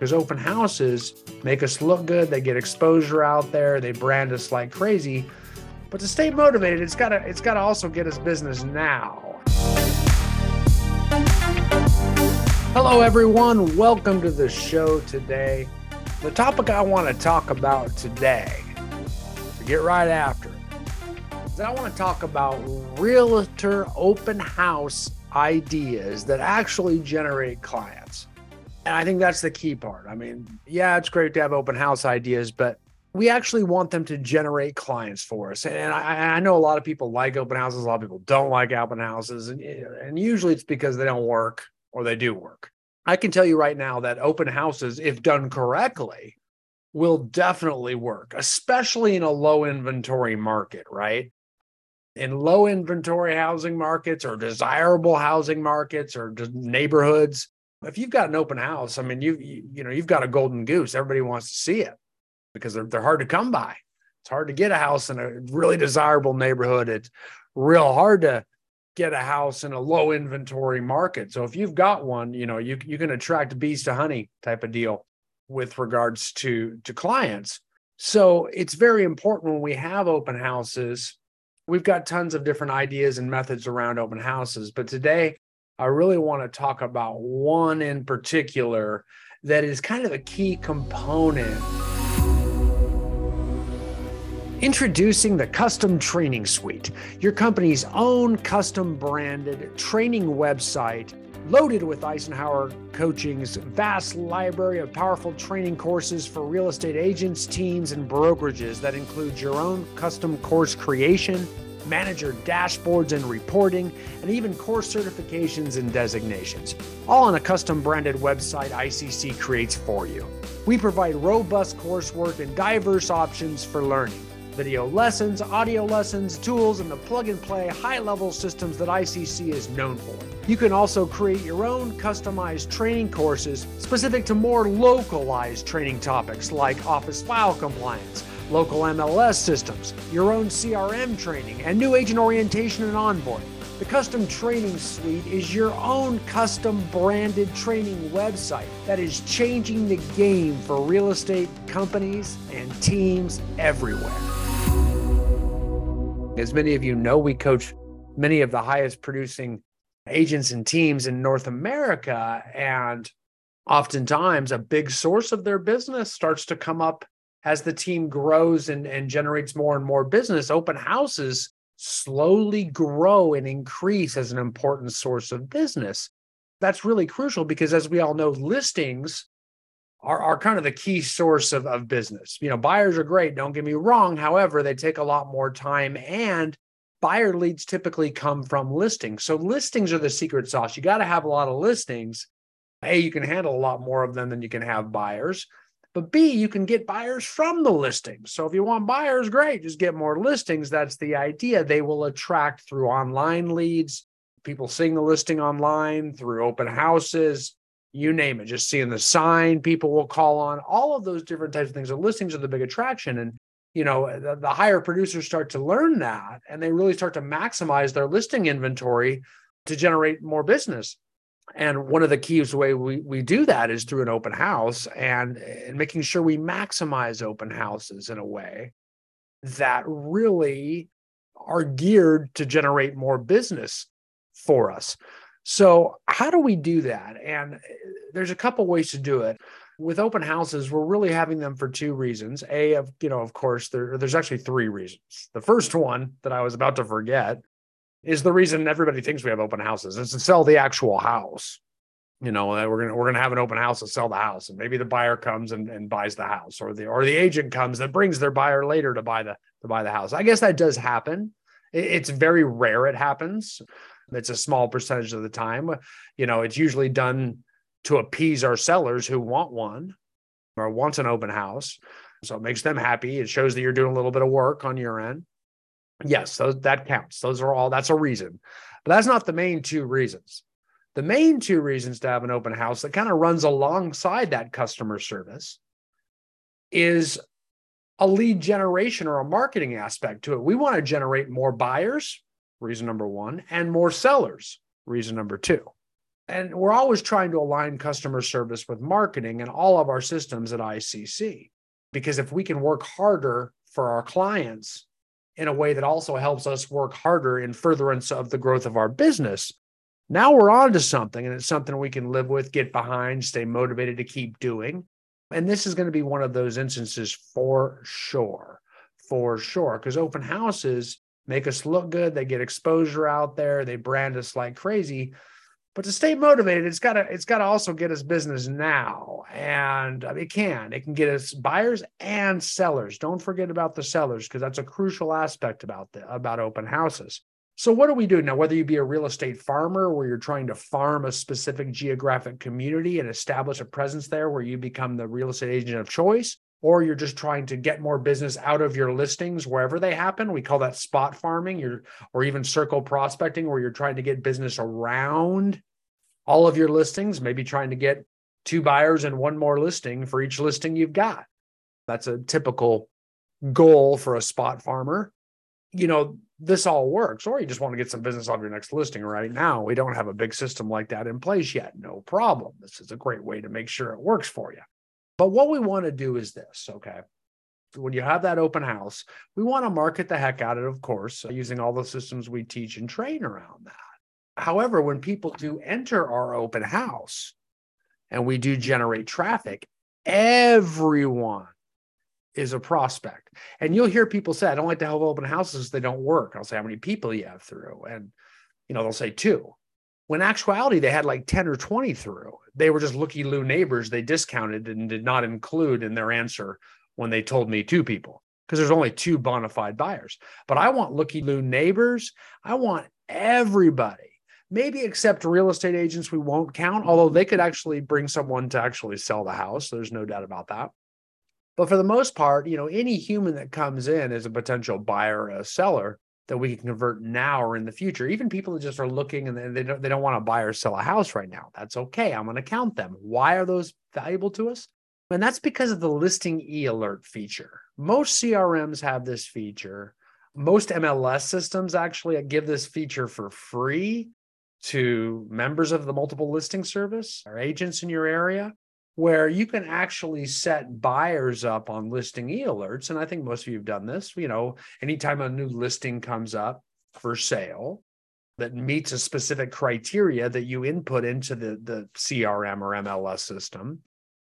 because open houses make us look good. They get exposure out there. They brand us like crazy. But to stay motivated, it's gotta it's gotta also get us business now. Hello, everyone. Welcome to the show today. The topic I want to talk about today, to get right after is I want to talk about realtor open house ideas that actually generate clients. And I think that's the key part. I mean, yeah, it's great to have open house ideas, but we actually want them to generate clients for us. And I, I know a lot of people like open houses, a lot of people don't like open houses. And, and usually it's because they don't work or they do work. I can tell you right now that open houses, if done correctly, will definitely work, especially in a low inventory market, right? In low inventory housing markets or desirable housing markets or neighborhoods, if you've got an open house, I mean, you, you, you know, you've got a golden goose. Everybody wants to see it because they're, they're hard to come by. It's hard to get a house in a really desirable neighborhood. It's real hard to get a house in a low inventory market. So if you've got one, you know, you, you can attract bees to honey type of deal with regards to, to clients. So it's very important when we have open houses. We've got tons of different ideas and methods around open houses, but today I really want to talk about one in particular that is kind of a key component. Introducing the Custom Training Suite, your company's own custom branded training website loaded with Icenhower Coaching's vast library of powerful training courses for real estate agents, teams, and brokerages that includes your own custom course creation manager dashboards and reporting, and even course certifications and designations, all on a custom branded website ICC creates for you. We provide robust coursework and diverse options for learning video lessons, audio lessons, tools, and the plug and play high level systems that ICC is known for. You can also create your own customized training courses specific to more localized training topics like office file compliance local MLS systems, your own CRM training, and new agent orientation and onboarding. The Custom Training Suite is your own custom branded training website that is changing the game for real estate companies and teams everywhere. As many of you know, we coach many of the highest producing agents and teams in North America. And oftentimes, a big source of their business starts to come up as the team grows and, and generates more and more business, open houses slowly grow and increase as an important source of business. That's really crucial because, as we all know, listings are, are kind of the key source of, of business. You know, buyers are great, don't get me wrong. However, they take a lot more time and buyer leads typically come from listings. So listings are the secret sauce. You got to have a lot of listings. A, you can handle a lot more of them than you can have buyers. But B, you can get buyers from the listings. So if you want buyers, great, just get more listings. That's the idea. They will attract through online leads, people seeing the listing online, through open houses, you name it, just seeing the sign, people will call on all of those different types of things. The listings are the big attraction. And you know uh, the, the higher producers start to learn that and they really start to maximize their listing inventory to generate more business and one of the keys way we, we do that is through an open house and, and making sure we maximize open houses in a way that really are geared to generate more business for us. So how do we do that? And uh, there's a couple ways to do it. With open houses, we're really having them for two reasons. A, of you know, of course, there, there's actually three reasons. The first one that I was about to forget is the reason everybody thinks we have open houses is to sell the actual house. You know, we're gonna we're gonna have an open house to sell the house, and maybe the buyer comes and, and buys the house, or the or the agent comes that brings their buyer later to buy the to buy the house. I guess that does happen. It's very rare it happens. It's a small percentage of the time. You know, it's usually done to appease our sellers who want one or wants an open house. So it makes them happy. It shows that you're doing a little bit of work on your end. Yes, those, that counts. Those are all, that's a reason. But that's not the main two reasons. The main two reasons to have an open house that kind of runs alongside that customer service is a lead generation or a marketing aspect to it. We want to generate more buyers, reason number one, and more sellers, reason number two. And we're always trying to align customer service with marketing and all of our systems at ICC. Because if we can work harder for our clients in a way that also helps us work harder in furtherance of the growth of our business, now we're on to something and it's something we can live with, get behind, stay motivated to keep doing. And this is going to be one of those instances for sure, for sure, because open houses make us look good. They get exposure out there. They brand us like crazy. But to stay motivated, it's got to it's got to also get us business now, and um, it can it can get us buyers and sellers. Don't forget about the sellers because that's a crucial aspect about the about open houses. So, what do we do now? Whether you be a real estate farmer where you're trying to farm a specific geographic community and establish a presence there where you become the real estate agent of choice, or you're just trying to get more business out of your listings wherever they happen. We call that spot farming, you're, or even circle prospecting, where you're trying to get business around all of your listings, maybe trying to get two buyers and one more listing for each listing you've got. That's a typical goal for a spot farmer. You know, this all works, or you just want to get some business off your next listing right now. We don't have a big system like that in place yet. No problem. This is a great way to make sure it works for you. But what we want to do is this, okay? When you have that open house, we want to market the heck out of it, of course, using all the systems we teach and train around that. However, when people do enter our open house and we do generate traffic, everyone is a prospect. And you'll hear people say, I don't like to have open houses, they don't work. I'll say, How many people you have through? And you know, they'll say two. When actuality, they had like 10 or 20 through. They were just looky loo neighbors they discounted and did not include in their answer when they told me two people, because there's only two bona fide buyers. But I want looky loo neighbors. I want everybody maybe except real estate agents we won't count although they could actually bring someone to actually sell the house there's no doubt about that but for the most part, you know, any human that comes in is a potential buyer or a seller that we can convert now or in the future. Even people that just are looking and they don't they don't want to buy or sell a house right now. That's okay. I'm going to count them. Why are those valuable to us? And that's because of the listing e alert feature. Most CRMs have this feature. Most MLS systems actually give this feature for free to members of the multiple listing service or agents in your area where you can actually set buyers up on listing e alerts. And I think most of you have done this. You know, anytime a new listing comes up for sale that meets a specific criteria that you input into the, the CRM or MLS system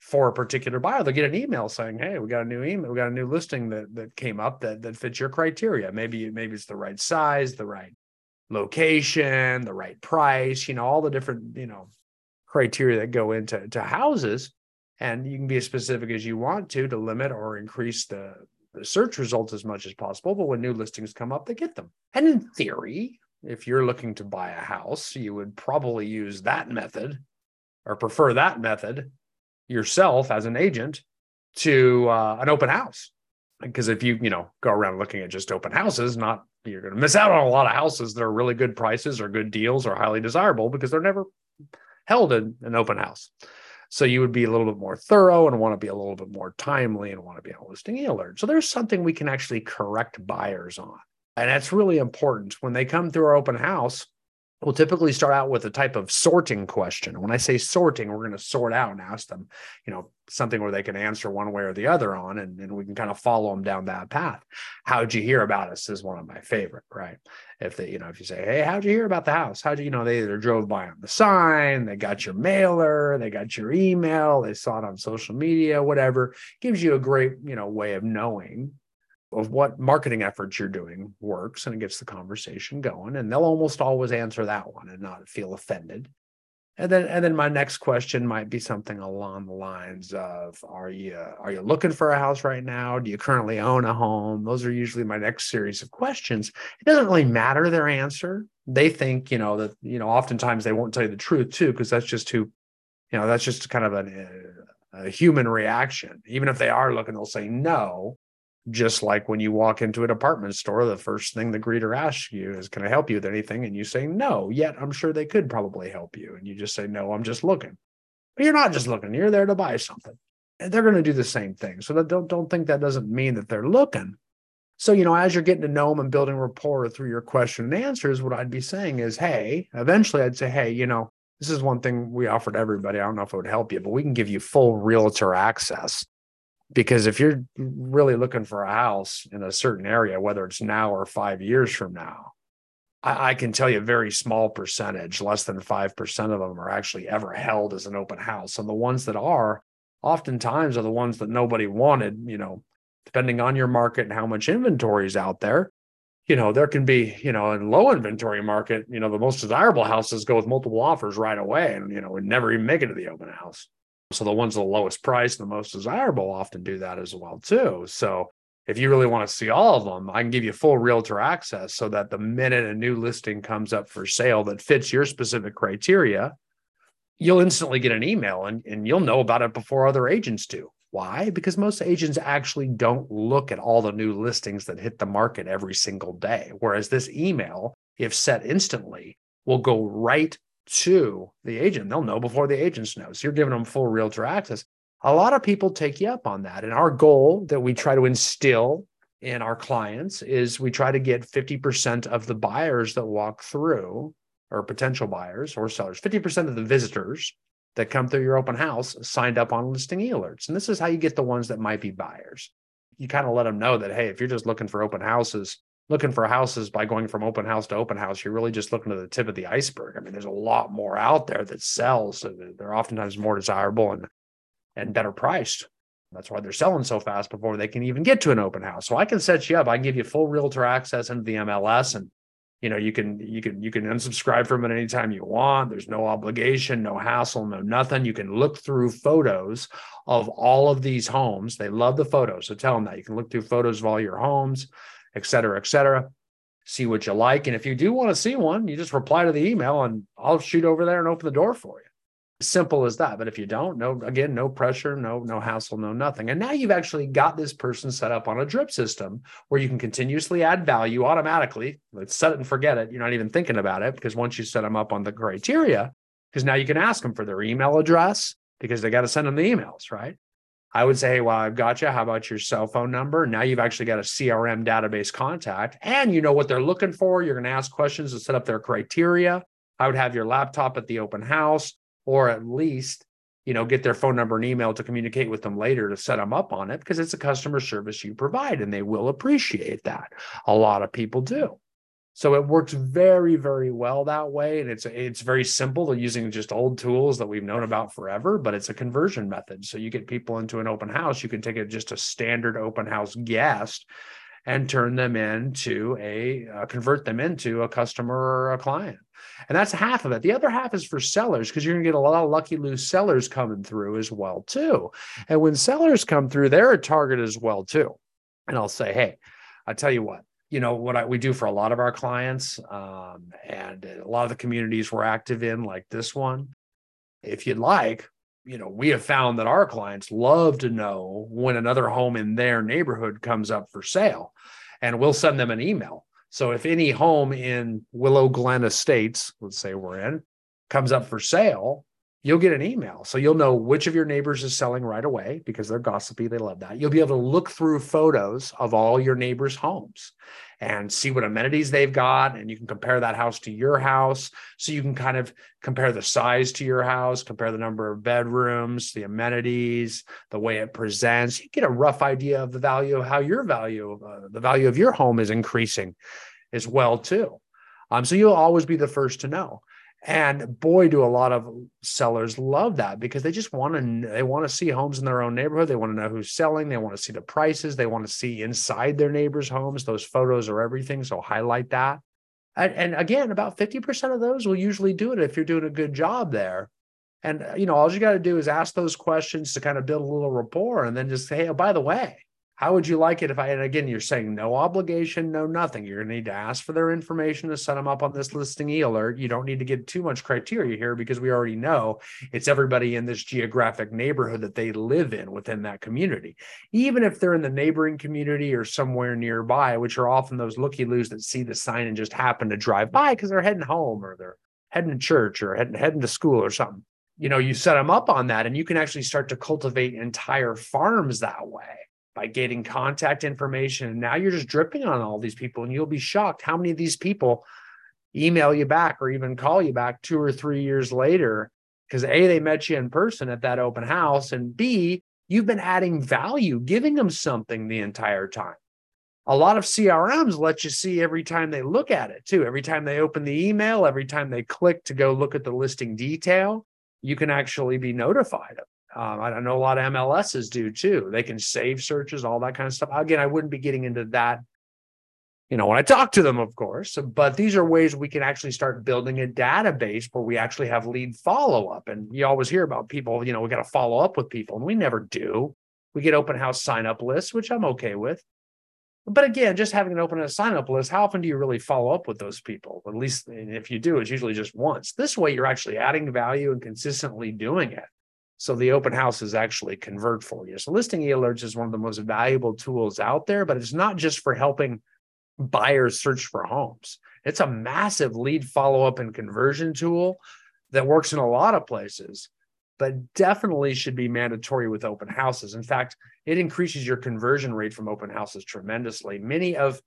for a particular buyer, they'll get an email saying, Hey, we got a new email, we got a new listing that, that came up that, that fits your criteria. Maybe, maybe it's the right size, the right location, the right price, you know, all the different, you know, criteria that go into to houses and you can be as specific as you want to to limit or increase the, the search results as much as possible. But when new listings come up they get them. And in theory if you're looking to buy a house you would probably use that method or prefer that method yourself as an agent to uh, an open house. Because if you you know go around looking at just open houses not you're going to miss out on a lot of houses that are really good prices or good deals or highly desirable because they're never held in an open house. So you would be a little bit more thorough and want to be a little bit more timely and want to be on a listing alert. So there's something we can actually correct buyers on. And that's really important. When they come through our open house, we'll typically start out with a type of sorting question. When I say sorting, we're going to sort out and ask them, you know, something where they can answer one way or the other on, and, and we can kind of follow them down that path. How'd you hear about us is one of my favorite, right? If they, you know, if you say, Hey, how'd you hear about the house? How'd you, you know, they either drove by on the sign, they got your mailer, they got your email, they saw it on social media, whatever, gives you a great, you know, way of knowing of what marketing efforts you're doing works and it gets the conversation going and they'll almost always answer that one and not feel offended. And then and then my next question might be something along the lines of are you are you looking for a house right now? Do you currently own a home? Those are usually my next series of questions. It doesn't really matter their answer. They think you know that you know oftentimes they won't tell you the truth too because that's just too you know that's just kind of a, uh, a human reaction. Even if they are looking they'll say no just like when you walk into a department store, the first thing the greeter asks you is, Can I help you with anything? And you say no, yet I'm sure they could probably help you. And you just say, No, I'm just looking. But you're not just looking, you're there to buy something. And they're going to do the same thing. So don't, don't think that doesn't mean that they're looking. So, you know, as you're getting to know them and building rapport through your question and answers, what I'd be saying is, Hey, eventually I'd say, Hey, you know, this is one thing we offer to everybody. I don't know if it would help you, but we can give you full realtor access. Because if you're really looking for a house in a certain area, whether it's now or five years from now, I, I can tell you a very small percentage, less than 5% of them are actually ever held as an open house. And the ones that are, oftentimes are the ones that nobody wanted, you know, depending on your market and how much inventory is out there you know, there can be, you know, in low inventory market, you know, the most desirable houses go with multiple offers right away and, you know, would never even make it to the open house. So the ones the lowest price, and the most desirable often do that as well too. So if you really want to see all of them, I can give you full realtor access so that the minute a new listing comes up for sale that fits your specific criteria, you'll instantly get an email and, and you'll know about it before other agents do. Why? Because most agents actually don't look at all the new listings that hit the market every single day. Whereas this email, if set instantly, will go right to the agent. They'll know before the agents know. So you're giving them full realtor access. A lot of people take you up on that. And our goal that we try to instill in our clients is we try to get 50% of the buyers that walk through or potential buyers or sellers, 50% of the visitors that come through your open house signed up on listing e-alerts. And this is how you get the ones that might be buyers. You kind of let them know that, hey, if you're just looking for open houses, looking for houses by going from open house to open house, you're really just looking to the tip of the iceberg. I mean, there's a lot more out there that sells. So they're oftentimes more desirable and and better priced. That's why they're selling so fast before they can even get to an open house. So I can set you up. I can give you full realtor access into the MLS and you know you can you can you can unsubscribe from it anytime you want there's no obligation no hassle no nothing you can look through photos of all of these homes they love the photos so tell them that you can look through photos of all your homes et cetera et cetera. See what you like. And if you do want to see one you just reply to the email and i'll shoot over there and open the door for you. Simple as that. But if you don't no again no pressure no no hassle no nothing. And now you've actually got this person set up on a drip system where you can continuously add value automatically. Let's set it and forget it. You're not even thinking about it because once you set them up on the criteria because now you can ask them for their email address because they got to send them the emails right i would say well i've got you. How about your cell phone number? Now you've actually got a crm database contact and you know what they're looking for. You're going to ask questions to set up their criteria. I would have your laptop at the open house or at least you know get their phone number and email to communicate with them later to set them up on it because it's a customer service you provide and they will appreciate that. A lot of people do so it works very very well that way and it's it's very simple They're using just old tools that we've known about forever but it's a conversion method so you get people into an open house you can take it just a standard open house guest and turn them into a uh, convert them into a customer or a client and that's half of it. The other half is for sellers because you're going to get a lot of looky loos sellers coming through as well too. And when sellers come through, they're a target as well too. And I'll say, hey, I tell you what, you know what I, we do for a lot of our clients um, and a lot of the communities we're active in, like this one. If you'd like, you know, we have found that our clients love to know when another home in their neighborhood comes up for sale, and we'll send them an email so if any home in Willow Glen Estates, let's say we're in, comes up for sale, you'll get an email. So you'll know which of your neighbors is selling right away because they're gossipy. They love that. You'll be able to look through photos of all your neighbors' homes and see what amenities they've got. And you can compare that house to your house. So you can kind of compare the size to your house, compare the number of bedrooms, the amenities, the way it presents. You get a rough idea of the value of how your value, uh, the value of your home is increasing as well too. Um, so you'll always be the first to know. And boy, do a lot of sellers love that because they just want to they want to see homes in their own neighborhood. They want to know who's selling. They want to see the prices. They want to see inside their neighbors' homes. Those photos are everything. So highlight that. And, and again, about 50% of those will usually do it if you're doing a good job there. And you know, all you got to do is ask those questions to kind of build a little rapport and then just say, hey, oh, by the way, how would you like it if I, and again, you're saying no obligation, no nothing. You're going to need to ask for their information to set them up on this listing e alert. You don't need to get too much criteria here because we already know it's everybody in this geographic neighborhood that they live in within that community. Even if they're in the neighboring community or somewhere nearby, which are often those looky loos that see the sign and just happen to drive by because they're heading home or they're heading to church or heading, heading to school or something. You know, you set them up on that and you can actually start to cultivate entire farms that way by getting contact information. And now you're just dripping on all these people, and you'll be shocked how many of these people, email you back or even call you back two or three years later because A, they met you in person at that open house, and B, you've been adding value, giving them something the entire time. A lot of CRMs let you see every time they look at it too. Every time they open the email, every time they click to go look at the listing detail, you can actually be notified. Um, I know a lot of MLSs do too. They can save searches, all that kind of stuff. Again, I wouldn't be getting into that you know, when I talk to them, of course, but these are ways we can actually start building a database where we actually have lead follow up. And you always hear about people, you know, we got to follow up with people, and we never do. We get open house sign up lists, which I'm okay with. But again, just having an open house sign up list, how often do you really follow up with those people? At least if you do, it's usually just once. This way, you're actually adding value and consistently doing it. So the open houses actually convert for you. So listing alerts is one of the most valuable tools out there, but it's not just for helping buyers search for homes. It's a massive lead follow up and conversion tool that works in a lot of places, but definitely should be mandatory with open houses. In fact, it increases your conversion rate from open houses tremendously. Many of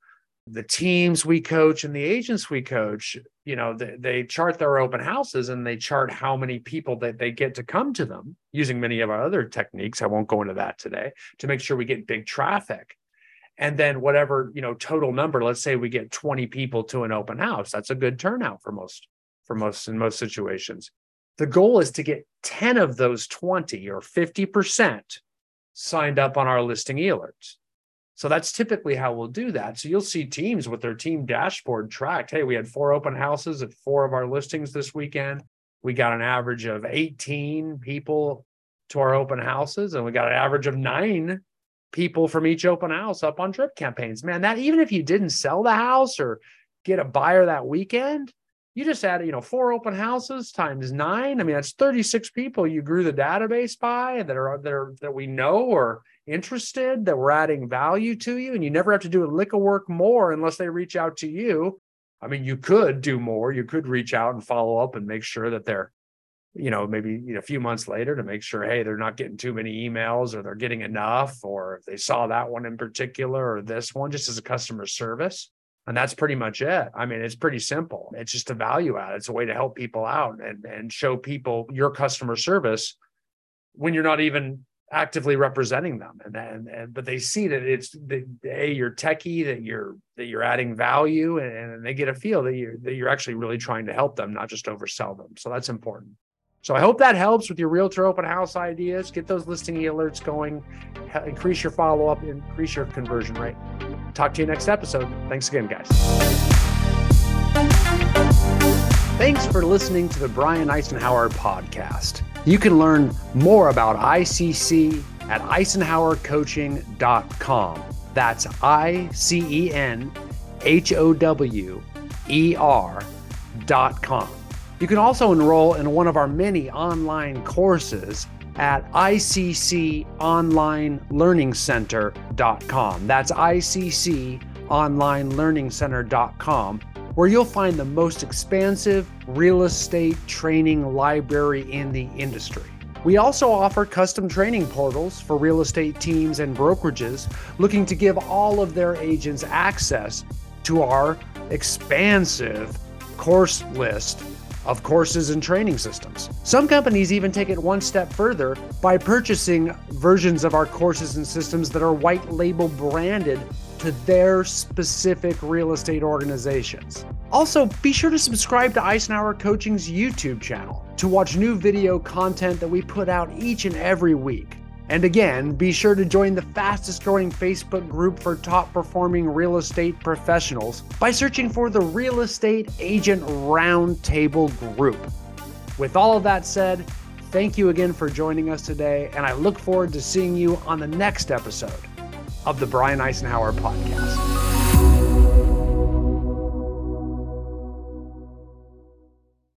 the teams we coach and the agents we coach, you know, they, they, chart their open houses and they chart how many people that they get to come to them using many of our other techniques. I won't go into that today to make sure we get big traffic. And then whatever you know total number let's say we get 20 people to an open house that's a good turnout for most for most in most situations. The goal is to get 10 of those 20 or 50% signed up on our listing alerts so that's typically how we'll do that. So you'll see teams with their team dashboard tracked. Hey we had four open houses at four of our listings this weekend. We got an average of 18 people to our open houses and we got an average of nine people from each open house up on drip campaigns. Man, that even if you didn't sell the house or get a buyer that weekend, you just added, you know, four open houses times nine. I mean, that's 36 people you grew the database by that are that are that we know or interested, that we're adding value to you. And you never have to do a lick of work more unless they reach out to you. I mean, you could do more. You could reach out and follow up and make sure that they're you know, maybe a few months later to make sure, hey, they're not getting too many emails or they're getting enough, or if they saw that one in particular or this one, just as a customer service. And that's pretty much it. I mean, it's pretty simple. It's just a value add. It's a way to help people out and, and show people your customer service when you're not even actively representing them and then and, but they see that it's the a you're techie that you're that you're adding value and, and they get a feel that you're that you're actually really trying to help them not just oversell them so that's important so I hope that helps with your realtor open house ideas. Get those listing alerts going, increase your follow up, increase your conversion rate. Talk to you next episode. Thanks again, guys. Thanks for listening to the Brian Icenhower podcast. You can learn more about ICC at IcenhowerCoaching.com. That's I C E N H O W E R.com. You can also enroll in one of our many online courses at icconlinelearningcenter.com. That's icconlinelearningcenter.com, where you'll find the most expansive real estate training library in the industry. We also offer custom training portals for real estate teams and brokerages looking to give all of their agents access to our expansive course list of courses and training systems. Some companies even take it one step further by purchasing versions of our courses and systems that are white label branded to their specific real estate organizations. Also, be sure to subscribe to Icenhower Coaching's YouTube channel to watch new video content that we put out each and every week. And again, be sure to join the fastest growing Facebook group for top performing real estate professionals by searching for the Real Estate Agent Roundtable Group. With all of that said, thank you again for joining us today, and I look forward to seeing you on the next episode of the Brian Icenhower Podcast.